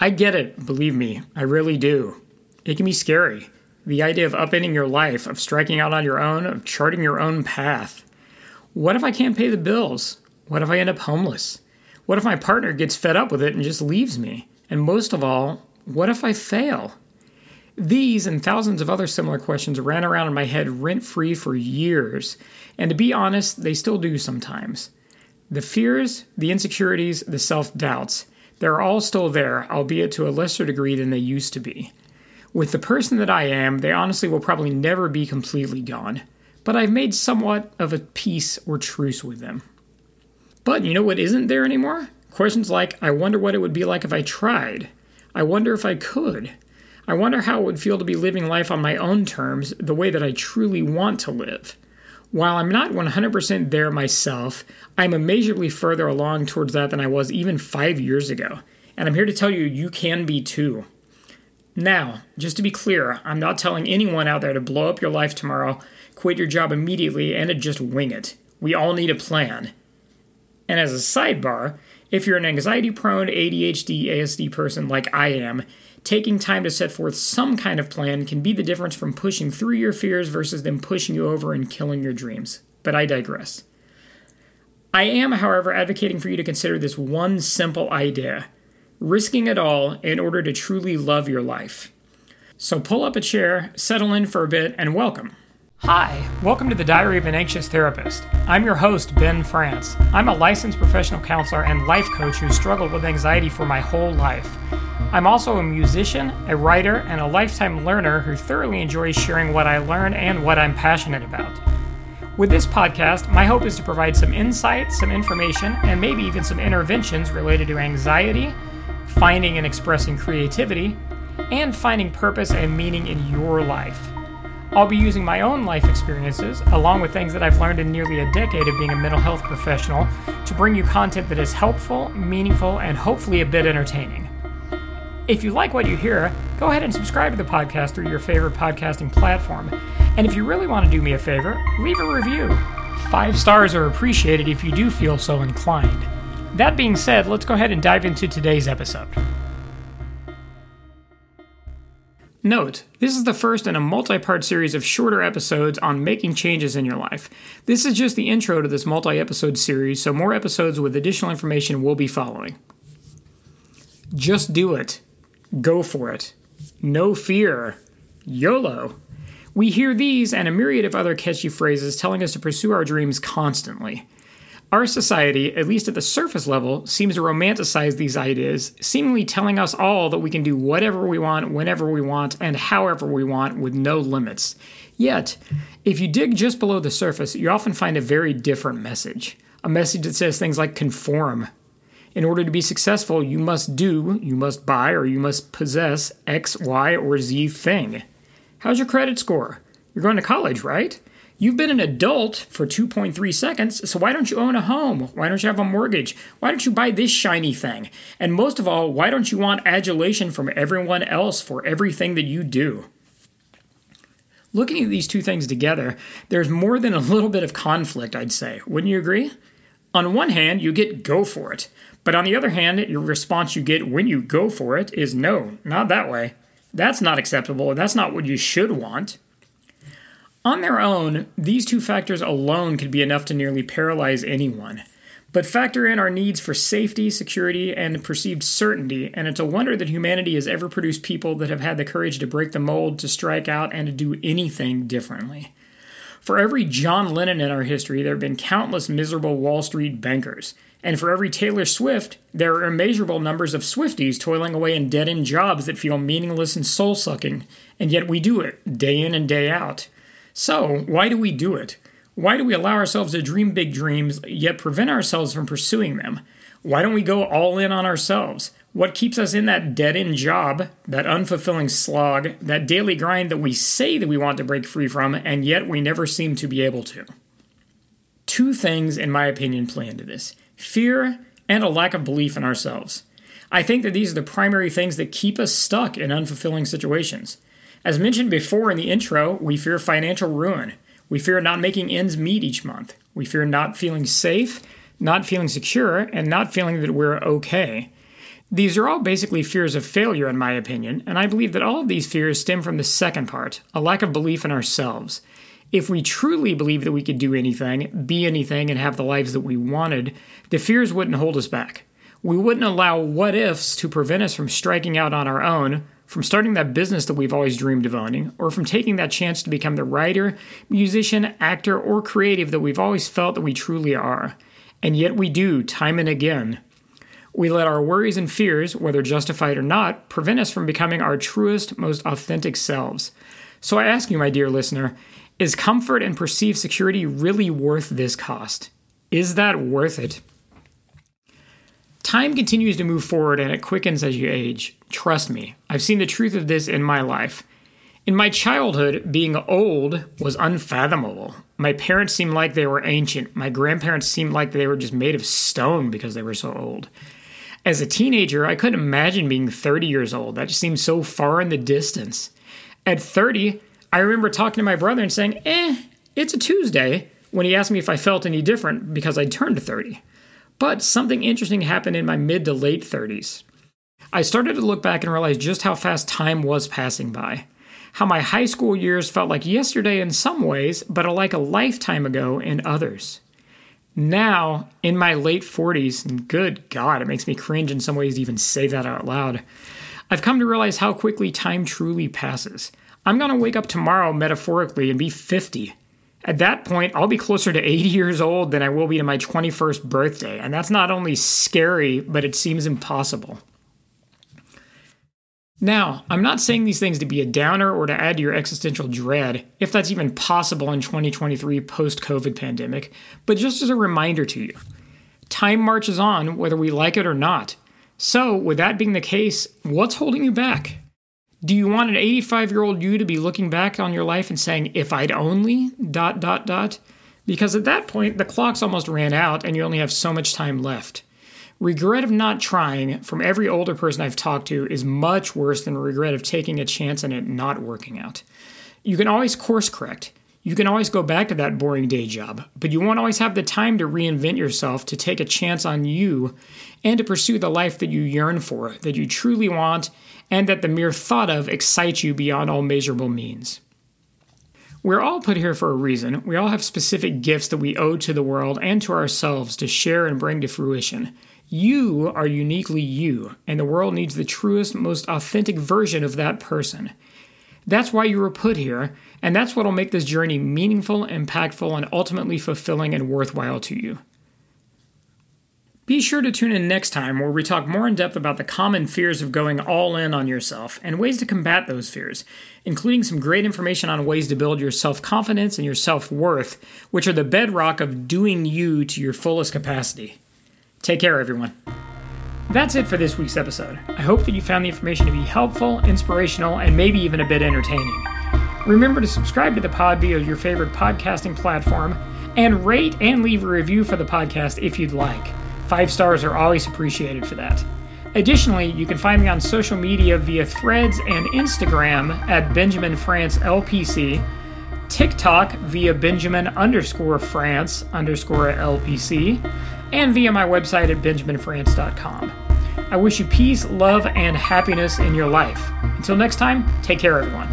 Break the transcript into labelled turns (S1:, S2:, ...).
S1: I get it, believe me, I really do. It can be scary. The idea of upending your life, of striking out on your own, of charting your own path. What if I can't pay the bills? What if I end up homeless? What if my partner gets fed up with it and just leaves me? And most of all, what if I fail? These and thousands of other similar questions ran around in my head rent free for years, and to be honest, they still do sometimes. The fears, the insecurities, the self doubts, they're all still there, albeit to a lesser degree than they used to be. With the person that I am, they honestly will probably never be completely gone, but I've made somewhat of a peace or truce with them. But you know what isn't there anymore? Questions like, I wonder what it would be like if I tried. I wonder if I could. I wonder how it would feel to be living life on my own terms, the way that I truly want to live. While I'm not 100% there myself, I'm immeasurably further along towards that than I was even five years ago. And I'm here to tell you, you can be too. Now, just to be clear, I'm not telling anyone out there to blow up your life tomorrow, quit your job immediately, and to just wing it. We all need a plan. And as a sidebar, if you're an anxiety prone ADHD ASD person like I am, taking time to set forth some kind of plan can be the difference from pushing through your fears versus them pushing you over and killing your dreams. But I digress. I am, however, advocating for you to consider this one simple idea risking it all in order to truly love your life. So pull up a chair, settle in for a bit, and welcome. Hi, welcome to the Diary of an Anxious Therapist. I'm your host, Ben France. I'm a licensed professional counselor and life coach who struggled with anxiety for my whole life. I'm also a musician, a writer, and a lifetime learner who thoroughly enjoys sharing what I learn and what I'm passionate about. With this podcast, my hope is to provide some insight, some information, and maybe even some interventions related to anxiety, finding and expressing creativity, and finding purpose and meaning in your life. I'll be using my own life experiences, along with things that I've learned in nearly a decade of being a mental health professional, to bring you content that is helpful, meaningful, and hopefully a bit entertaining. If you like what you hear, go ahead and subscribe to the podcast through your favorite podcasting platform. And if you really want to do me a favor, leave a review. Five stars are appreciated if you do feel so inclined. That being said, let's go ahead and dive into today's episode. Note, this is the first in a multi part series of shorter episodes on making changes in your life. This is just the intro to this multi episode series, so more episodes with additional information will be following. Just do it. Go for it. No fear. YOLO. We hear these and a myriad of other catchy phrases telling us to pursue our dreams constantly. Our society, at least at the surface level, seems to romanticize these ideas, seemingly telling us all that we can do whatever we want, whenever we want, and however we want with no limits. Yet, if you dig just below the surface, you often find a very different message. A message that says things like conform. In order to be successful, you must do, you must buy, or you must possess X, Y, or Z thing. How's your credit score? You're going to college, right? You've been an adult for 2.3 seconds, so why don't you own a home? Why don't you have a mortgage? Why don't you buy this shiny thing? And most of all, why don't you want adulation from everyone else for everything that you do? Looking at these two things together, there's more than a little bit of conflict, I'd say. Wouldn't you agree? On one hand, you get go for it. But on the other hand, your response you get when you go for it is no, not that way. That's not acceptable. That's not what you should want. On their own, these two factors alone could be enough to nearly paralyze anyone. But factor in our needs for safety, security, and perceived certainty, and it's a wonder that humanity has ever produced people that have had the courage to break the mold, to strike out, and to do anything differently. For every John Lennon in our history, there have been countless miserable Wall Street bankers. And for every Taylor Swift, there are immeasurable numbers of Swifties toiling away in dead end jobs that feel meaningless and soul sucking, and yet we do it, day in and day out. So, why do we do it? Why do we allow ourselves to dream big dreams, yet prevent ourselves from pursuing them? Why don't we go all in on ourselves? What keeps us in that dead end job, that unfulfilling slog, that daily grind that we say that we want to break free from, and yet we never seem to be able to? Two things, in my opinion, play into this fear and a lack of belief in ourselves. I think that these are the primary things that keep us stuck in unfulfilling situations. As mentioned before in the intro, we fear financial ruin. We fear not making ends meet each month. We fear not feeling safe, not feeling secure, and not feeling that we're okay. These are all basically fears of failure, in my opinion, and I believe that all of these fears stem from the second part a lack of belief in ourselves. If we truly believe that we could do anything, be anything, and have the lives that we wanted, the fears wouldn't hold us back. We wouldn't allow what ifs to prevent us from striking out on our own, from starting that business that we've always dreamed of owning, or from taking that chance to become the writer, musician, actor, or creative that we've always felt that we truly are. And yet we do, time and again. We let our worries and fears, whether justified or not, prevent us from becoming our truest, most authentic selves. So I ask you, my dear listener, is comfort and perceived security really worth this cost? Is that worth it? Time continues to move forward and it quickens as you age. Trust me, I've seen the truth of this in my life. In my childhood, being old was unfathomable. My parents seemed like they were ancient. My grandparents seemed like they were just made of stone because they were so old. As a teenager, I couldn't imagine being 30 years old. That just seemed so far in the distance. At 30, I remember talking to my brother and saying, eh, it's a Tuesday, when he asked me if I felt any different because I'd turned 30. But something interesting happened in my mid to late 30s. I started to look back and realize just how fast time was passing by. How my high school years felt like yesterday in some ways, but like a lifetime ago in others. Now, in my late 40s, and good God, it makes me cringe in some ways to even say that out loud, I've come to realize how quickly time truly passes. I'm going to wake up tomorrow, metaphorically, and be 50. At that point, I'll be closer to 80 years old than I will be to my 21st birthday, and that's not only scary, but it seems impossible. Now, I'm not saying these things to be a downer or to add to your existential dread, if that's even possible in 2023 post COVID pandemic, but just as a reminder to you. Time marches on whether we like it or not. So, with that being the case, what's holding you back? Do you want an 85 year old you to be looking back on your life and saying, if I'd only, dot, dot, dot? Because at that point, the clock's almost ran out and you only have so much time left. Regret of not trying from every older person I've talked to is much worse than regret of taking a chance and it not working out. You can always course correct. You can always go back to that boring day job, but you won't always have the time to reinvent yourself, to take a chance on you, and to pursue the life that you yearn for, that you truly want, and that the mere thought of excites you beyond all measurable means. We're all put here for a reason. We all have specific gifts that we owe to the world and to ourselves to share and bring to fruition. You are uniquely you, and the world needs the truest, most authentic version of that person. That's why you were put here, and that's what will make this journey meaningful, impactful, and ultimately fulfilling and worthwhile to you. Be sure to tune in next time where we talk more in depth about the common fears of going all in on yourself and ways to combat those fears, including some great information on ways to build your self confidence and your self worth, which are the bedrock of doing you to your fullest capacity. Take care, everyone. That's it for this week's episode. I hope that you found the information to be helpful, inspirational, and maybe even a bit entertaining. Remember to subscribe to the pod via your favorite podcasting platform and rate and leave a review for the podcast if you'd like. Five stars are always appreciated for that. Additionally, you can find me on social media via threads and Instagram at Benjamin France LPC, TikTok via Benjamin underscore France underscore LPC, and via my website at benjaminfrance.com. I wish you peace, love, and happiness in your life. Until next time, take care, everyone.